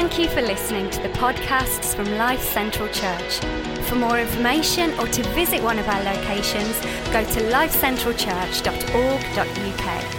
Thank you for listening to the podcasts from Life Central Church. For more information or to visit one of our locations, go to lifecentralchurch.org.uk.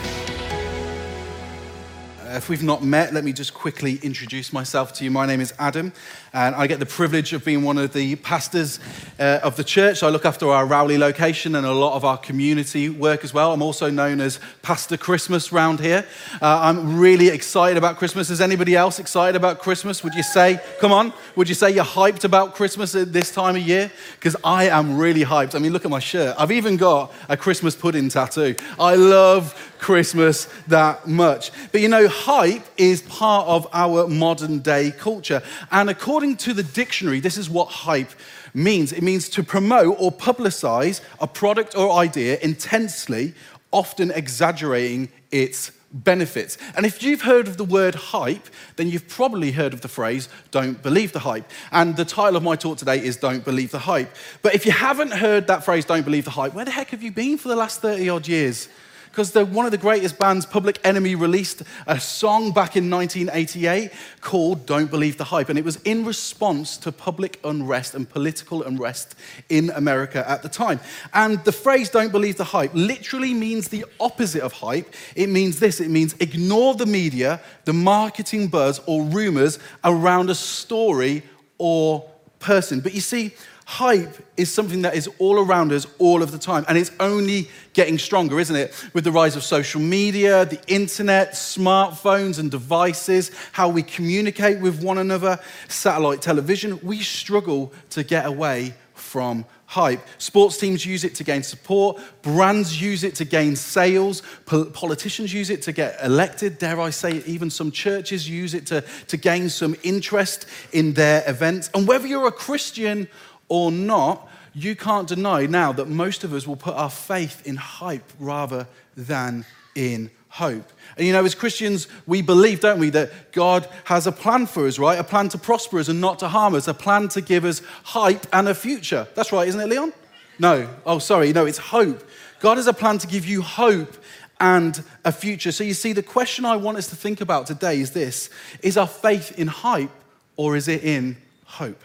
If we've not met, let me just quickly introduce myself to you. My name is Adam, and I get the privilege of being one of the pastors uh, of the church. I look after our Rowley location and a lot of our community work as well. I'm also known as Pastor Christmas round here. Uh, I'm really excited about Christmas. Is anybody else excited about Christmas? Would you say, come on, would you say you're hyped about Christmas at this time of year? Because I am really hyped. I mean, look at my shirt. I've even got a Christmas pudding tattoo. I love Christmas that much. But you know, hype is part of our modern day culture. And according to the dictionary, this is what hype means it means to promote or publicize a product or idea intensely, often exaggerating its benefits. And if you've heard of the word hype, then you've probably heard of the phrase, don't believe the hype. And the title of my talk today is Don't Believe the Hype. But if you haven't heard that phrase, don't believe the hype, where the heck have you been for the last 30 odd years? Because one of the greatest bands, Public Enemy, released a song back in 1988 called Don't Believe the Hype. And it was in response to public unrest and political unrest in America at the time. And the phrase Don't Believe the Hype literally means the opposite of hype. It means this it means ignore the media, the marketing buzz, or rumors around a story or person. But you see, hype is something that is all around us all of the time. And it's only getting stronger, isn't it? With the rise of social media, the internet, smartphones and devices, how we communicate with one another, satellite television, we struggle to get away from hype. Sports teams use it to gain support, brands use it to gain sales, politicians use it to get elected, dare I say, even some churches use it to, to gain some interest in their events. And whether you're a Christian or not, you can't deny now that most of us will put our faith in hype rather than in hope. And you know, as Christians, we believe, don't we, that God has a plan for us, right? A plan to prosper us and not to harm us, a plan to give us hype and a future. That's right, isn't it, Leon? No. Oh, sorry. No, it's hope. God has a plan to give you hope and a future. So you see, the question I want us to think about today is this Is our faith in hype or is it in hope?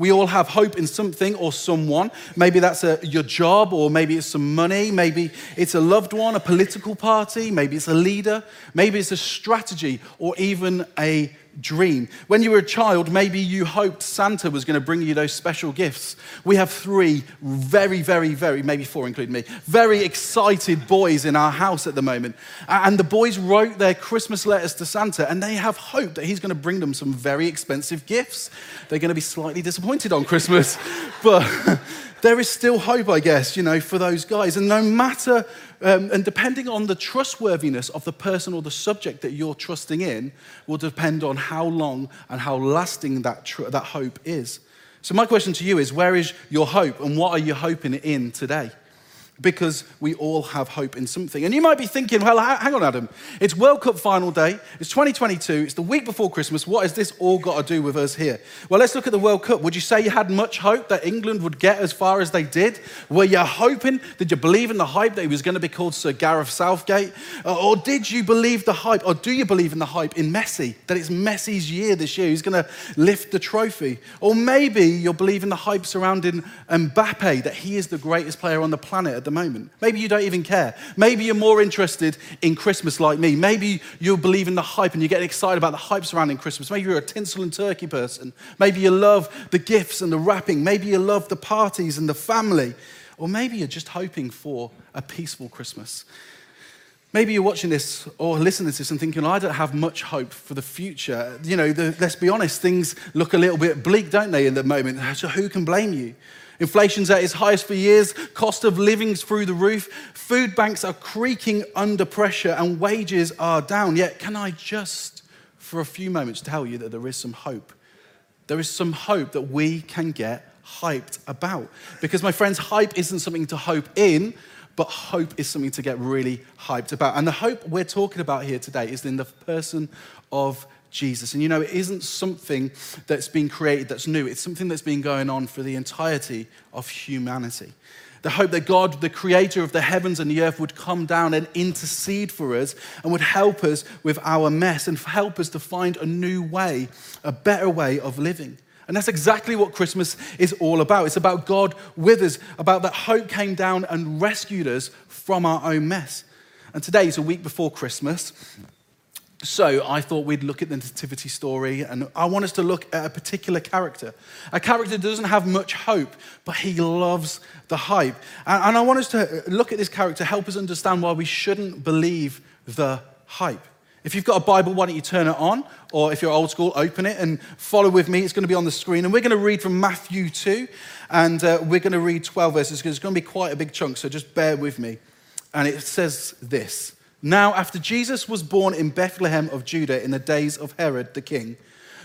We all have hope in something or someone. Maybe that's a, your job, or maybe it's some money. Maybe it's a loved one, a political party. Maybe it's a leader. Maybe it's a strategy, or even a dream. When you were a child, maybe you hoped Santa was going to bring you those special gifts. We have three very, very, very, maybe four, including me, very excited boys in our house at the moment. And the boys wrote their Christmas letters to Santa, and they have hope that he's going to bring them some very expensive gifts. They're going to be slightly disappointed on Christmas, but there is still hope, I guess, you know, for those guys. And no matter, um, and depending on the trustworthiness of the person or the subject that you're trusting in, will depend on how long and how lasting that, tr- that hope is. So, my question to you is where is your hope and what are you hoping in today? Because we all have hope in something. And you might be thinking, well, hang on, Adam. It's World Cup final day. It's 2022. It's the week before Christmas. What has this all got to do with us here? Well, let's look at the World Cup. Would you say you had much hope that England would get as far as they did? Were you hoping? Did you believe in the hype that he was going to be called Sir Gareth Southgate? Uh, or did you believe the hype, or do you believe in the hype in Messi? That it's Messi's year this year. He's going to lift the trophy. Or maybe you're believing the hype surrounding Mbappe, that he is the greatest player on the planet at the the moment. Maybe you don't even care. Maybe you're more interested in Christmas like me. Maybe you believe in the hype and you're getting excited about the hype surrounding Christmas. Maybe you're a tinsel and turkey person. Maybe you love the gifts and the wrapping. Maybe you love the parties and the family. Or maybe you're just hoping for a peaceful Christmas. Maybe you're watching this or listening to this and thinking, I don't have much hope for the future. You know, the, let's be honest, things look a little bit bleak, don't they, in the moment? So who can blame you? Inflation's at its highest for years, cost of living's through the roof, food banks are creaking under pressure, and wages are down. Yet, can I just, for a few moments, tell you that there is some hope? There is some hope that we can get hyped about. Because, my friends, hype isn't something to hope in, but hope is something to get really hyped about. And the hope we're talking about here today is in the person of Jesus. And you know, it isn't something that's been created that's new, it's something that's been going on for the entirety of humanity. The hope that God, the creator of the heavens and the earth, would come down and intercede for us and would help us with our mess and help us to find a new way, a better way of living. And that's exactly what Christmas is all about. It's about God with us, about that hope came down and rescued us from our own mess. And today is a week before Christmas. So I thought we'd look at the nativity story, and I want us to look at a particular character. A character doesn't have much hope, but he loves the hype. And, I want us to look at this character, help us understand why we shouldn't believe the hype. If you've got a Bible, why don't you turn it on? Or if you're old school, open it and follow with me. It's going to be on the screen. And we're going to read from Matthew 2, and uh, we're going to read 12 verses because it's going to be quite a big chunk, so just bear with me. And it says this. Now, after Jesus was born in Bethlehem of Judah in the days of Herod the king,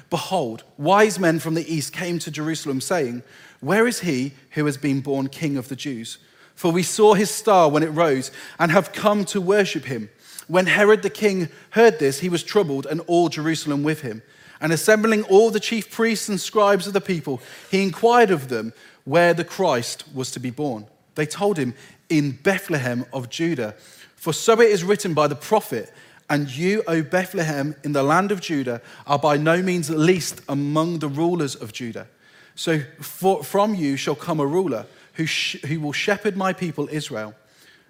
behold, wise men from the east came to Jerusalem, saying, Where is he who has been born king of the Jews? For we saw his star when it rose and have come to worship him. When Herod the king heard this, he was troubled, and all Jerusalem with him. And assembling all the chief priests and scribes of the people, he inquired of them where the Christ was to be born. They told him, In Bethlehem of Judah. For so it is written by the prophet, and you, O Bethlehem, in the land of Judah, are by no means least among the rulers of Judah. So for, from you shall come a ruler who, sh- who will shepherd my people Israel.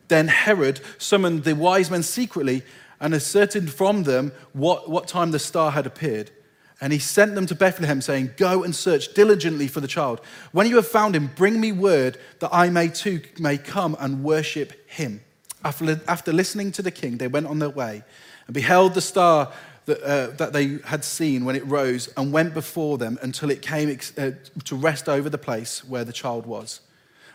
Then Herod summoned the wise men secretly and ascertained from them what, what time the star had appeared. And he sent them to Bethlehem, saying, Go and search diligently for the child. When you have found him, bring me word that I may too may come and worship him. After, listening to the king, they went on their way and beheld the star that, uh, that they had seen when it rose and went before them until it came ex- uh, to rest over the place where the child was.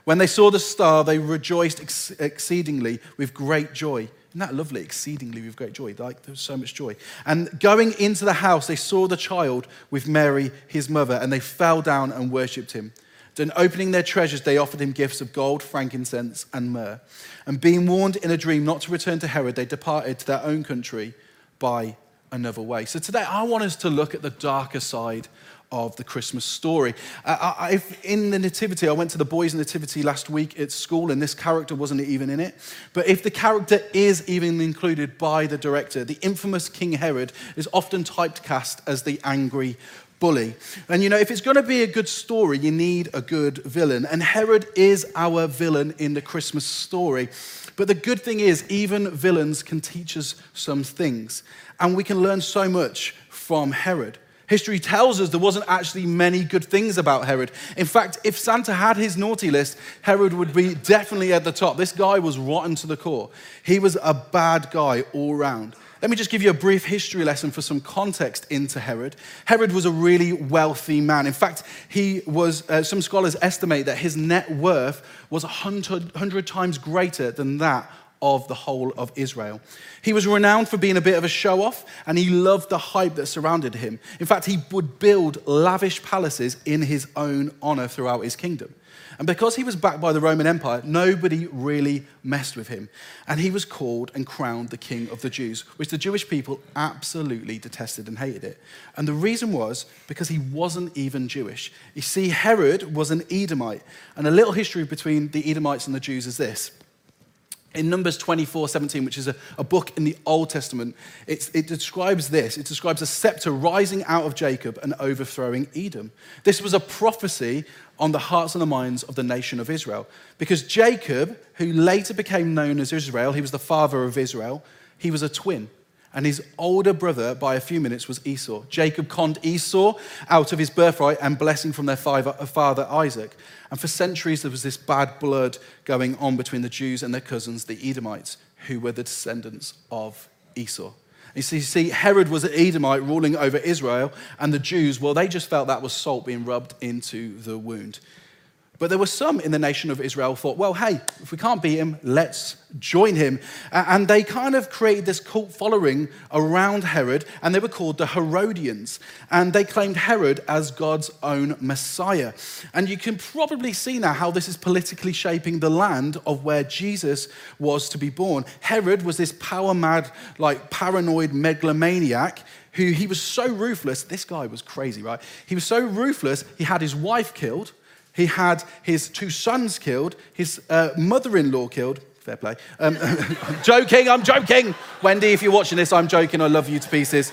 When they saw the star, they rejoiced ex- exceedingly with great joy. Isn't that lovely? Exceedingly with great joy. Like there was so much joy. And going into the house, they saw the child with Mary, his mother, and they fell down and worshipped him. Then, opening their treasures, they offered him gifts of gold, frankincense, and myrrh. And being warned in a dream not to return to Herod, they departed to their own country by another way. So, today I want us to look at the darker side of the Christmas story. Uh, I, in the Nativity, I went to the boys' Nativity last week at school, and this character wasn't even in it. But if the character is even included by the director, the infamous King Herod is often typecast as the angry bully. And you know, if it's going to be a good story, you need a good villain. And Herod is our villain in the Christmas story. But the good thing is, even villains can teach us some things. And we can learn so much from Herod. History tells us there wasn't actually many good things about Herod. In fact, if Santa had his naughty list, Herod would be definitely at the top. This guy was rotten to the core. He was a bad guy all round. Let me just give you a brief history lesson for some context into Herod. Herod was a really wealthy man. In fact, he was, uh, some scholars estimate that his net worth was 100, 100 times greater than that of the whole of Israel. He was renowned for being a bit of a show off, and he loved the hype that surrounded him. In fact, he would build lavish palaces in his own honor throughout his kingdom. And because he was backed by the Roman Empire, nobody really messed with him. And he was called and crowned the king of the Jews, which the Jewish people absolutely detested and hated it. And the reason was because he wasn't even Jewish. You see, Herod was an Edomite. And a little history between the Edomites and the Jews is this in Numbers 24 17, which is a, a book in the Old Testament, it describes this. It describes a scepter rising out of Jacob and overthrowing Edom. This was a prophecy on the hearts and the minds of the nation of Israel. Because Jacob, who later became known as Israel, he was the father of Israel, he was a twin and his older brother by a few minutes was Esau. Jacob conned Esau out of his birthright and blessing from their father Isaac. And for centuries, there was this bad blood going on between the Jews and their cousins, the Edomites, who were the descendants of Esau. You see, you see, Herod was an Edomite ruling over Israel, and the Jews, well, they just felt that was salt being rubbed into the wound. But there were some in the nation of Israel thought, well, hey, if we can't beat him, let's join him. And they kind of created this cult following around Herod, and they were called the Herodians. And they claimed Herod as God's own Messiah. And you can probably see now how this is politically shaping the land of where Jesus was to be born. Herod was this power mad, like paranoid megalomaniac who he was so ruthless. This guy was crazy, right? He was so ruthless, he had his wife killed He had his two sons killed, his uh, mother in law killed. Fair play. Um, I'm joking, I'm joking. Wendy, if you're watching this, I'm joking. I love you to pieces.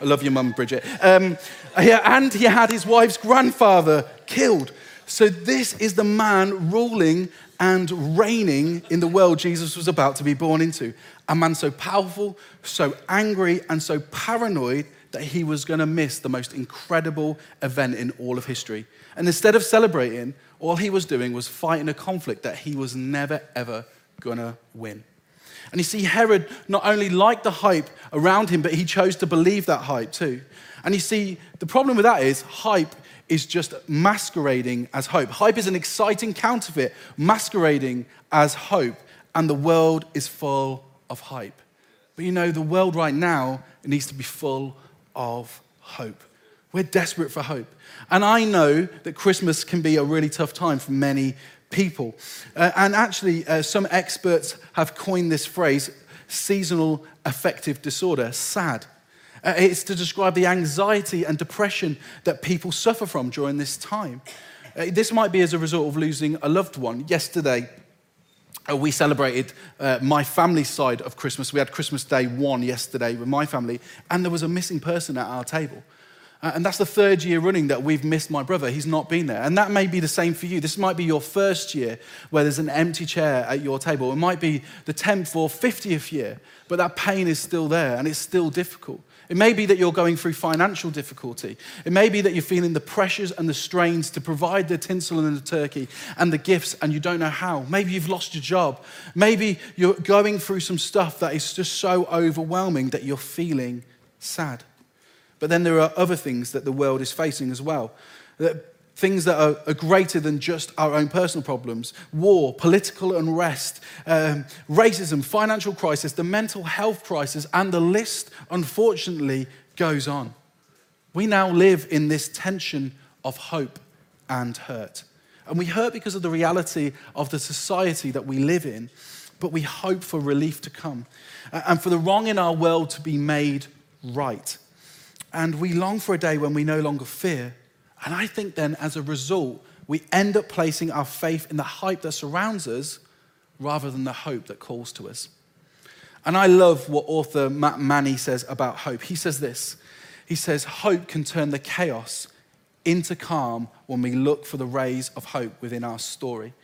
I love your mum, Bridget. Um, and he had his wife's grandfather killed. So, this is the man ruling and reigning in the world Jesus was about to be born into. A man so powerful, so angry, and so paranoid that he was going to miss the most incredible event in all of history. And instead of celebrating, all he was doing was fighting a conflict that he was never, ever going to win. And you see, Herod not only liked the hype around him, but he chose to believe that hype too. And you see, the problem with that is hype is just masquerading as hope. Hype is an exciting counterfeit masquerading as hope, and the world is full of hype. But you know, the world right now needs to be full of hope. We're desperate for hope. And I know that Christmas can be a really tough time for many people. Uh, and actually, uh, some experts have coined this phrase seasonal affective disorder, SAD. Uh, it's to describe the anxiety and depression that people suffer from during this time. Uh, this might be as a result of losing a loved one. Yesterday, we celebrated uh, my family side of Christmas. We had Christmas Day one yesterday with my family, and there was a missing person at our table. Uh, and that's the third year running that we've missed my brother. He's not been there. And that may be the same for you. This might be your first year where there's an empty chair at your table. It might be the 10th or 50th year, but that pain is still there and it's still difficult. It may be that you're going through financial difficulty. It may be that you're feeling the pressures and the strains to provide the tinsel and the turkey and the gifts and you don't know how. Maybe you've lost your job. Maybe you're going through some stuff that is just so overwhelming that you're feeling sad. But then there are other things that the world is facing as well. Things that are, are greater than just our own personal problems war, political unrest, um, racism, financial crisis, the mental health crisis, and the list, unfortunately, goes on. We now live in this tension of hope and hurt. And we hurt because of the reality of the society that we live in, but we hope for relief to come and for the wrong in our world to be made right. And we long for a day when we no longer fear. And I think then, as a result, we end up placing our faith in the hype that surrounds us rather than the hope that calls to us. And I love what author Matt Manny says about hope. He says this He says, Hope can turn the chaos into calm when we look for the rays of hope within our story.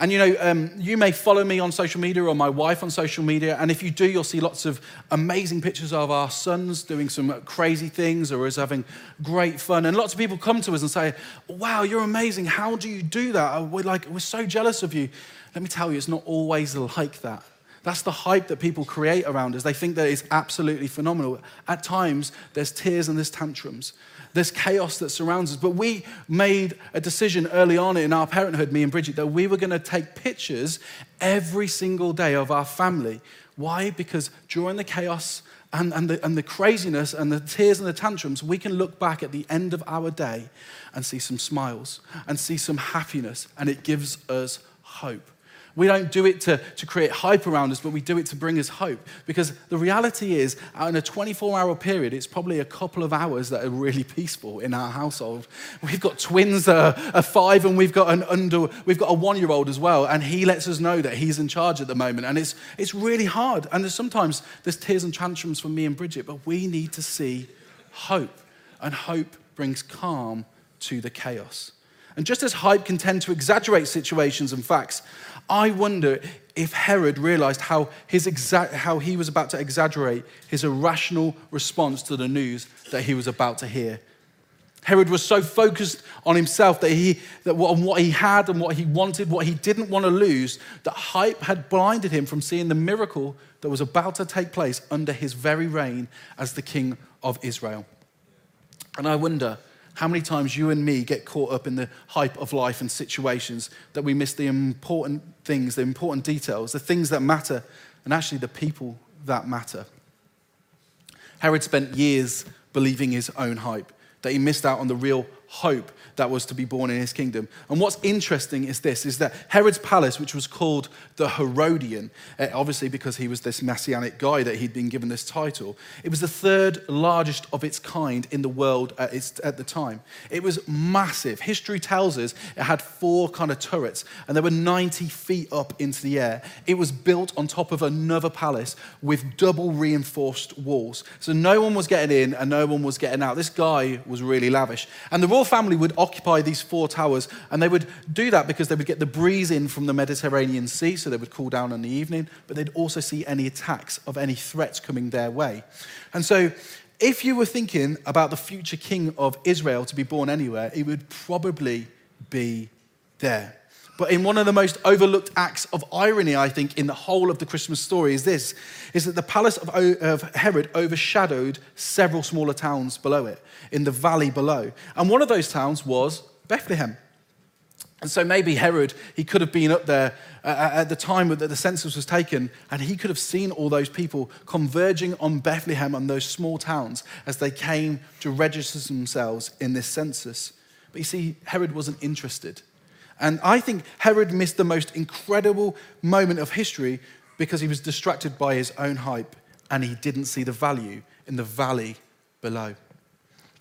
And you know, um, you may follow me on social media or my wife on social media, and if you do, you'll see lots of amazing pictures of our sons doing some crazy things or us having great fun. And lots of people come to us and say, "Wow, you're amazing! How do you do that? We're like, we're so jealous of you." Let me tell you, it's not always like that. That's the hype that people create around us. They think that it's absolutely phenomenal. At times, there's tears and there's tantrums There's chaos that surrounds us. But we made a decision early on in our parenthood, me and Bridget, that we were going to take pictures every single day of our family. Why? Because during the chaos and, and, the, and the craziness and the tears and the tantrums, we can look back at the end of our day and see some smiles and see some happiness, and it gives us hope. We don't do it to, to create hype around us, but we do it to bring us hope. Because the reality is, in a 24 hour period, it's probably a couple of hours that are really peaceful in our household. We've got twins that are, five, and we've got an under, we've got a one year old as well, and he lets us know that he's in charge at the moment. And it's, it's really hard. And there's sometimes there's tears and tantrums from me and Bridget, but we need to see hope. And hope brings calm to the chaos. And just as hype can tend to exaggerate situations and facts, I wonder if Herod realized how, his exa- how he was about to exaggerate his irrational response to the news that he was about to hear. Herod was so focused on himself that he, that on what he had and what he wanted, what he didn't want to lose, that hype had blinded him from seeing the miracle that was about to take place under his very reign as the king of Israel. And I wonder how many times you and me get caught up in the hype of life and situations that we miss the important things, the important details, the things that matter, and actually the people that matter. Herod spent years believing his own hype, that he missed out on the real hope that was to be born in his kingdom. And what's interesting is this is that Herod's palace, which was called the Herodian, eh, obviously because he was this messianic guy that he'd been given this title, it was the third largest of its kind in the world at, its, at the time. It was massive. History tells us it had four kind of turrets and they were 90 feet up into the air. It was built on top of another palace with double reinforced walls. So no one was getting in and no one was getting out. This guy was really lavish. And the royal family would occupy these four towers, and they would do that because they would get the breeze in from the Mediterranean Sea, so they would cool down in the evening, but they'd also see any attacks of any threats coming their way. And so, if you were thinking about the future king of Israel to be born anywhere, it would probably be there. But in one of the most overlooked acts of irony, I think, in the whole of the Christmas story is this, is that the palace of, of Herod overshadowed several smaller towns below it, in the valley below. And one of those towns was Bethlehem. And so maybe Herod, he could have been up there uh, uh, at the time that the census was taken, and he could have seen all those people converging on Bethlehem and those small towns as they came to register themselves in this census. But you see, Herod wasn't interested. And I think Herod missed the most incredible moment of history because he was distracted by his own hype and he didn't see the value in the valley below.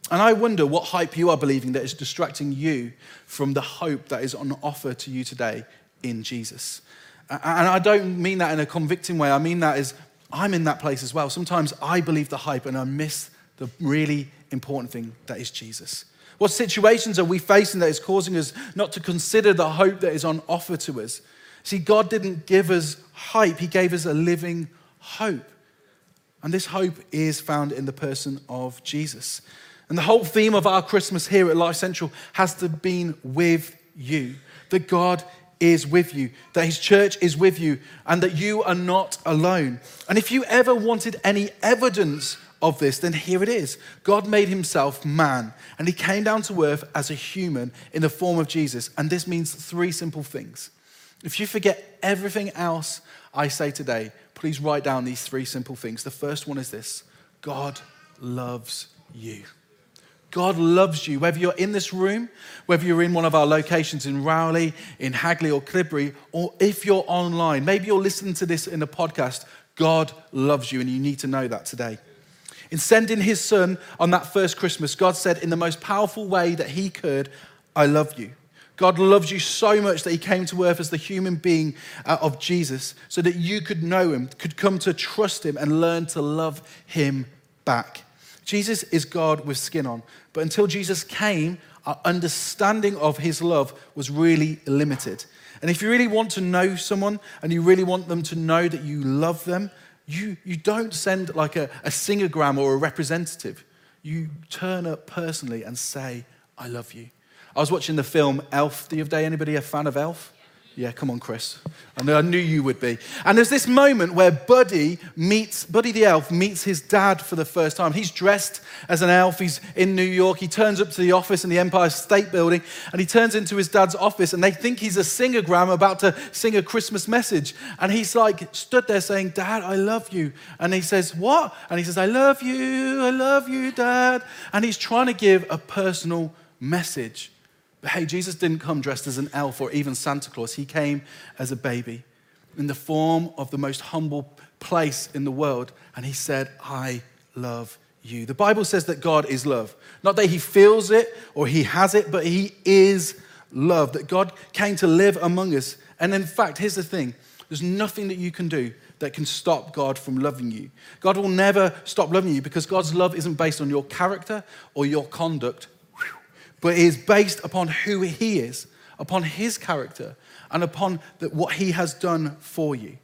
And I wonder what hype you are believing that is distracting you from the hope that is on offer to you today in Jesus. And I don't mean that in a convicting way. I mean that as I'm in that place as well. Sometimes I believe the hype and I miss the really important thing that is Jesus. What situations are we facing that is causing us not to consider the hope that is on offer to us? See, God didn't give us hype, He gave us a living hope. And this hope is found in the person of Jesus. And the whole theme of our Christmas here at Life Central has to be with you. That God is with you, that His church is with you, and that you are not alone. And if you ever wanted any evidence of this, then here it is. God made himself man, and he came down to earth as a human in the form of Jesus. And this means three simple things. If you forget everything else I say today, please write down these three simple things. The first one is this God loves you. God loves you. Whether you're in this room, whether you're in one of our locations in Rowley, in Hagley or Clibberry, or if you're online, maybe you're listening to this in a podcast, God loves you, and you need to know that today. In sending his son on that first Christmas, God said in the most powerful way that he could, I love you. God loves you so much that he came to earth as the human being uh, of Jesus so that you could know him, could come to trust him and learn to love him back. Jesus is God with skin on. But until Jesus came, our understanding of his love was really limited. And if you really want to know someone and you really want them to know that you love them, you, you don't send like a, a singogram or a representative. You turn up personally and say, I love you. I was watching the film Elf the other day. Anybody a fan of Elf? Yeah, come on, Chris. I, know, I knew you would be. And there's this moment where Buddy meets, Buddy the elf meets his dad for the first time. He's dressed as an elf. He's in New York. He turns up to the office in the Empire State Building and he turns into his dad's office and they think he's a singogram about to sing a Christmas message. And he's like stood there saying, Dad, I love you. And he says, What? And he says, I love you. I love you, Dad. And he's trying to give a personal message. But hey, Jesus didn't come dressed as an elf or even Santa Claus. He came as a baby in the form of the most humble place in the world. And he said, I love you. The Bible says that God is love. Not that he feels it or he has it, but he is love. That God came to live among us. And in fact, here's the thing there's nothing that you can do that can stop God from loving you. God will never stop loving you because God's love isn't based on your character or your conduct but it is based upon who He is, upon His character, and upon the, what He has done for you.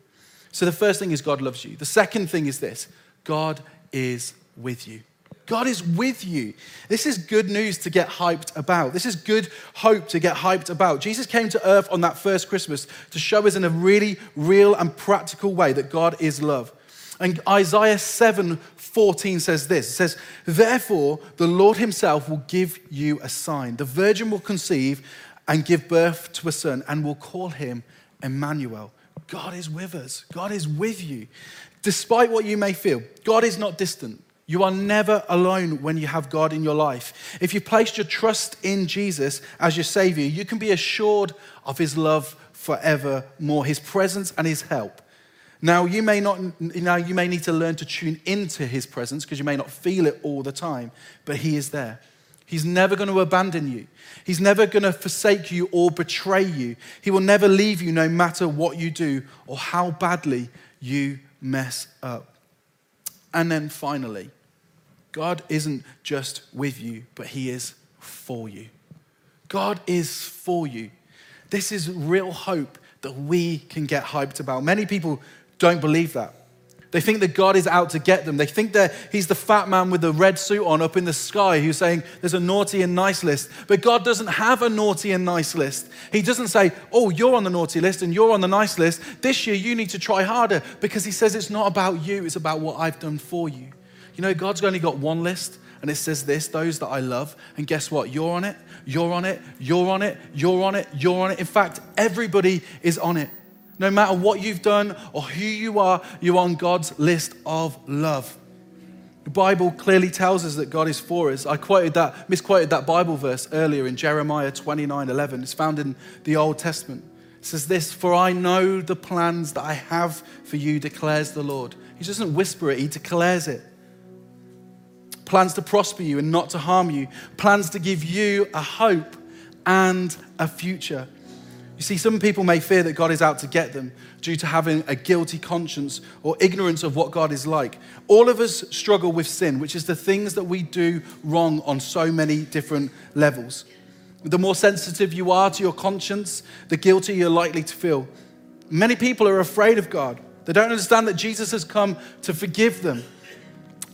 So the first thing is God loves you. The second thing is this God is with you. God is with you. This is good news to get hyped about. This is good hope to get hyped about. Jesus came to earth on that first Christmas to show us in a really real and practical way that God is love. And Isaiah 7 14 says this It says, Therefore, the Lord himself will give you a sign. The virgin will conceive and give birth to a son, and will call him Emmanuel. God is with us, God is with you. Despite what you may feel, God is not distant. You are never alone when you have God in your life. If you've placed your trust in Jesus as your Savior, you can be assured of His love forevermore, His presence and His help. Now, you may not, now you may need to learn to tune into His presence because you may not feel it all the time, but He is there. He's never going to abandon you. He's never going to forsake you or betray you. He will never leave you no matter what you do or how badly you mess up. And then finally, God isn't just with you, but He is for you. God is for you. This is real hope that we can get hyped about. Many people don't believe that. They think that God is out to get them. They think that He's the fat man with the red suit on up in the sky who's saying there's a naughty and nice list. But God doesn't have a naughty and nice list. He doesn't say, oh, you're on the naughty list and you're on the nice list. This year you need to try harder because He says it's not about you, it's about what I've done for you. You know, God's only got one list and it says this those that I love. And guess what? You're on it, you're on it, you're on it, you're on it, you're on it. In fact, everybody is on it. No matter what you've done or who you are, you're on God's list of love. The Bible clearly tells us that God is for us. I quoted that, misquoted that Bible verse earlier in Jeremiah 29 11. It's found in the Old Testament. It says this For I know the plans that I have for you, declares the Lord. He doesn't whisper it, he declares it. Plans to prosper you and not to harm you, plans to give you a hope and a future. You see, some people may fear that God is out to get them due to having a guilty conscience or ignorance of what God is like. All of us struggle with sin, which is the things that we do wrong on so many different levels. The more sensitive you are to your conscience, the guiltier you're likely to feel. Many people are afraid of God. They don't understand that Jesus has come to forgive them,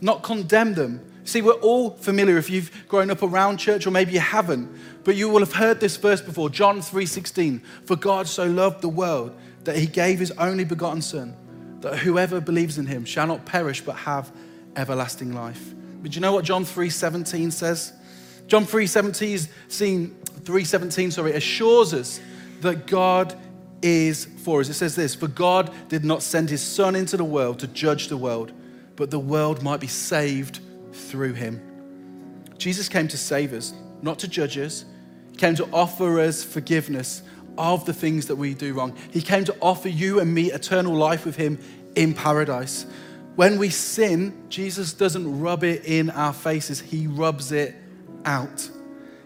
not condemn them. See, we're all familiar if you've grown up around church or maybe you haven't but you will have heard this verse before, John 3:16. For God so loved the world that he gave his only begotten son, that whoever believes in him shall not perish but have everlasting life. But you know what John 3:17 says? John 3:17 3:17 sorry assures us that God is for us. It says this, for God did not send his son into the world to judge the world, but the world might be saved through him. Jesus came to save us, not to judge us. He came to offer us forgiveness of the things that we do wrong. He came to offer you and me eternal life with Him in paradise. When we sin, Jesus doesn't rub it in our faces, He rubs it out.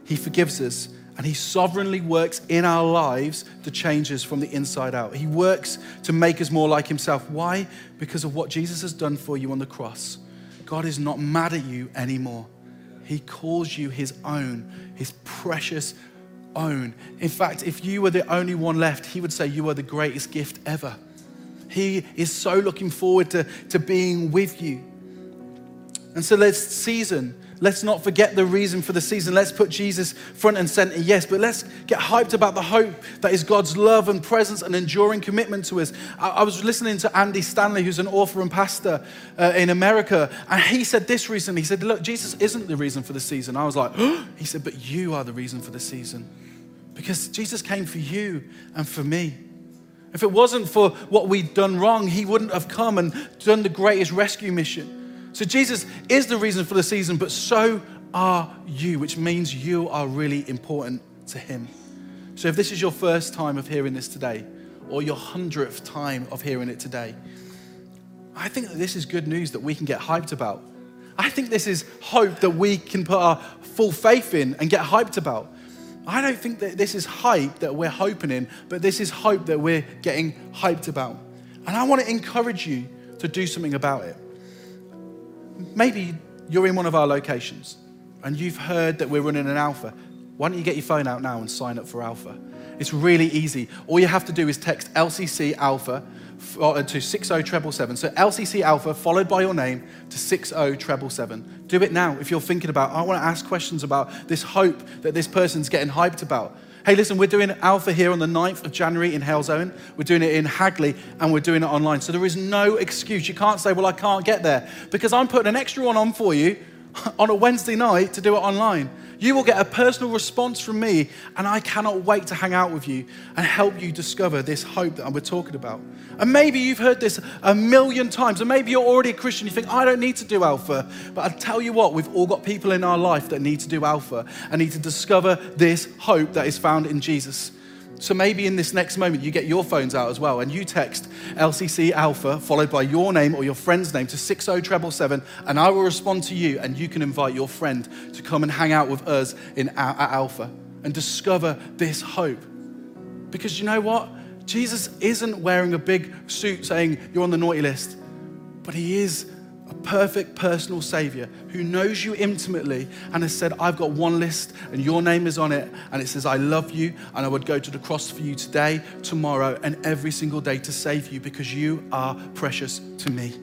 He forgives us and He sovereignly works in our lives to change us from the inside out. He works to make us more like Himself. Why? Because of what Jesus has done for you on the cross. God is not mad at you anymore. He calls you his own, his precious own. In fact, if you were the only one left, he would say you are the greatest gift ever. He is so looking forward to, to being with you. And so let's season Let's not forget the reason for the season. Let's put Jesus front and center, yes, but let's get hyped about the hope that is God's love and presence and enduring commitment to us. I, was listening to Andy Stanley, who's an author and pastor uh, in America, and he said this recently. He said, Look, Jesus isn't the reason for the season. I was like, oh. He said, But you are the reason for the season. Because Jesus came for you and for me. If it wasn't for what we'd done wrong, he wouldn't have come and done the greatest rescue mission. So Jesus is the reason for the season, but so are you, which means you are really important to him. So if this is your first time of hearing this today, or your hundredth time of hearing it today, I think that this is good news that we can get hyped about. I think this is hope that we can put our full faith in and get hyped about. I don't think that this is hype that we're hoping in, but this is hope that we're getting hyped about. And I want to encourage you to do something about it maybe you're in one of our locations and you've heard that we're running an alpha. Why don't you get your phone out now and sign up for alpha? It's really easy. All you have to do is text LCC alpha uh, to 60777. So LCC alpha followed by your name to 60777. Do it now if you're thinking about, I want to ask questions about this hope that this person's getting hyped about. Hey, listen, we're doing Alpha here on the 9th of January in Halesowen. We're doing it in Hagley and we're doing it online. So there is no excuse. You can't say, well, I can't get there because I'm putting an extra one on for you on a Wednesday night to do it online. You will get a personal response from me, and I cannot wait to hang out with you and help you discover this hope that we're talking about. And maybe you've heard this a million times, and maybe you're already a Christian. You think, I don't need to do Alpha. But I tell you what, we've all got people in our life that need to do Alpha and need to discover this hope that is found in Jesus. So maybe in this next moment, you get your phones out as well and you text LCC Alpha followed by your name or your friend's name to 60777, and I will respond to you, and you can invite your friend to come and hang out with us in, at Alpha and discover this hope. Because you know what? Jesus isn't wearing a big suit saying you're on the naughty list, but he is a perfect personal Savior who knows you intimately and has said, I've got one list and your name is on it. And it says, I love you and I would go to the cross for you today, tomorrow, and every single day to save you because you are precious to me.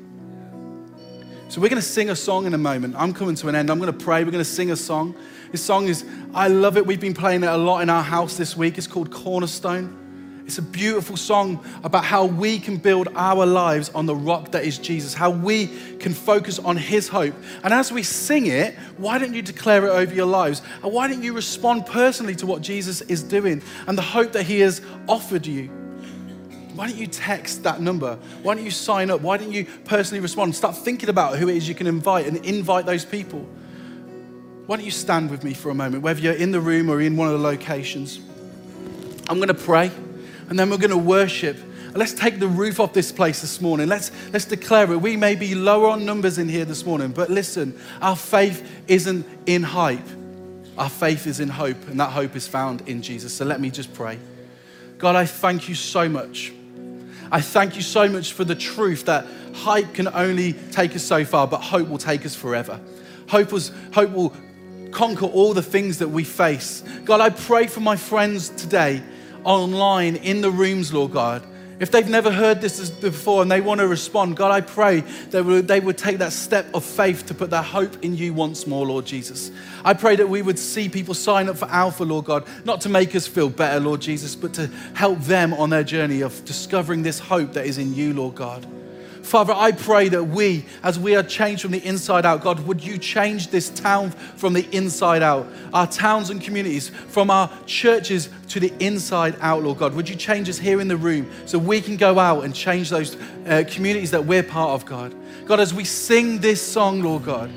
So we're going to sing a song in a moment. I'm coming to an end. I'm going to pray. We're going to sing a song. This song is, I love it. We've been playing it a lot in our house this week. It's called Cornerstone. It's a beautiful song about how we can build our lives on the rock that is Jesus, how we can focus on His hope. And as we sing it, why don't you declare it over your lives? And why don't you respond personally to what Jesus is doing and the hope that He has offered you? Why don't you text that number? Why don't you sign up? Why don't you personally respond? Start thinking about who it is you can invite and invite those people. Why don't you stand with me for a moment, whether you're in the room or in one of the locations? I'm going to pray and then we're going to worship. Let's take the roof off this place this morning. Let's, let's declare it. We may be lower on numbers in here this morning, but listen, our faith isn't in hype. Our faith is in hope, and that hope is found in Jesus. So let me just pray. God, I thank you so much. I thank you so much for the truth that hype can only take us so far, but hope will take us forever. Hope, was, hope will conquer all the things that we face. God, I pray for my friends today online in the rooms, Lord God. If they've never heard this before and they want to respond, God, I pray that they would take that step of faith to put their hope in you once more, Lord Jesus. I pray that we would see people sign up for Alpha, Lord God, not to make us feel better, Lord Jesus, but to help them on their journey of discovering this hope that is in you, Lord God. Father, I pray that we, as we are changed from the inside out, God, would you change this town from the inside out? Our towns and communities, from our churches to the inside out, Lord God. Would you change us here in the room so we can go out and change those uh, communities that we're part of, God? God, as we sing this song, Lord God,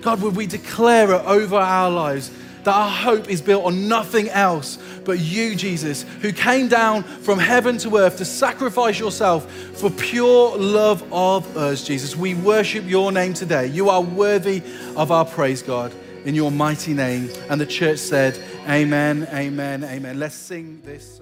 God, would we declare it over our lives that our hope is built on nothing else but you, Jesus, who came down from heaven to earth to sacrifice yourself for pure love of us, Jesus. We worship your name today. You are worthy of our praise, God, in your mighty name. And the church said, Amen, amen, amen. Let's sing this.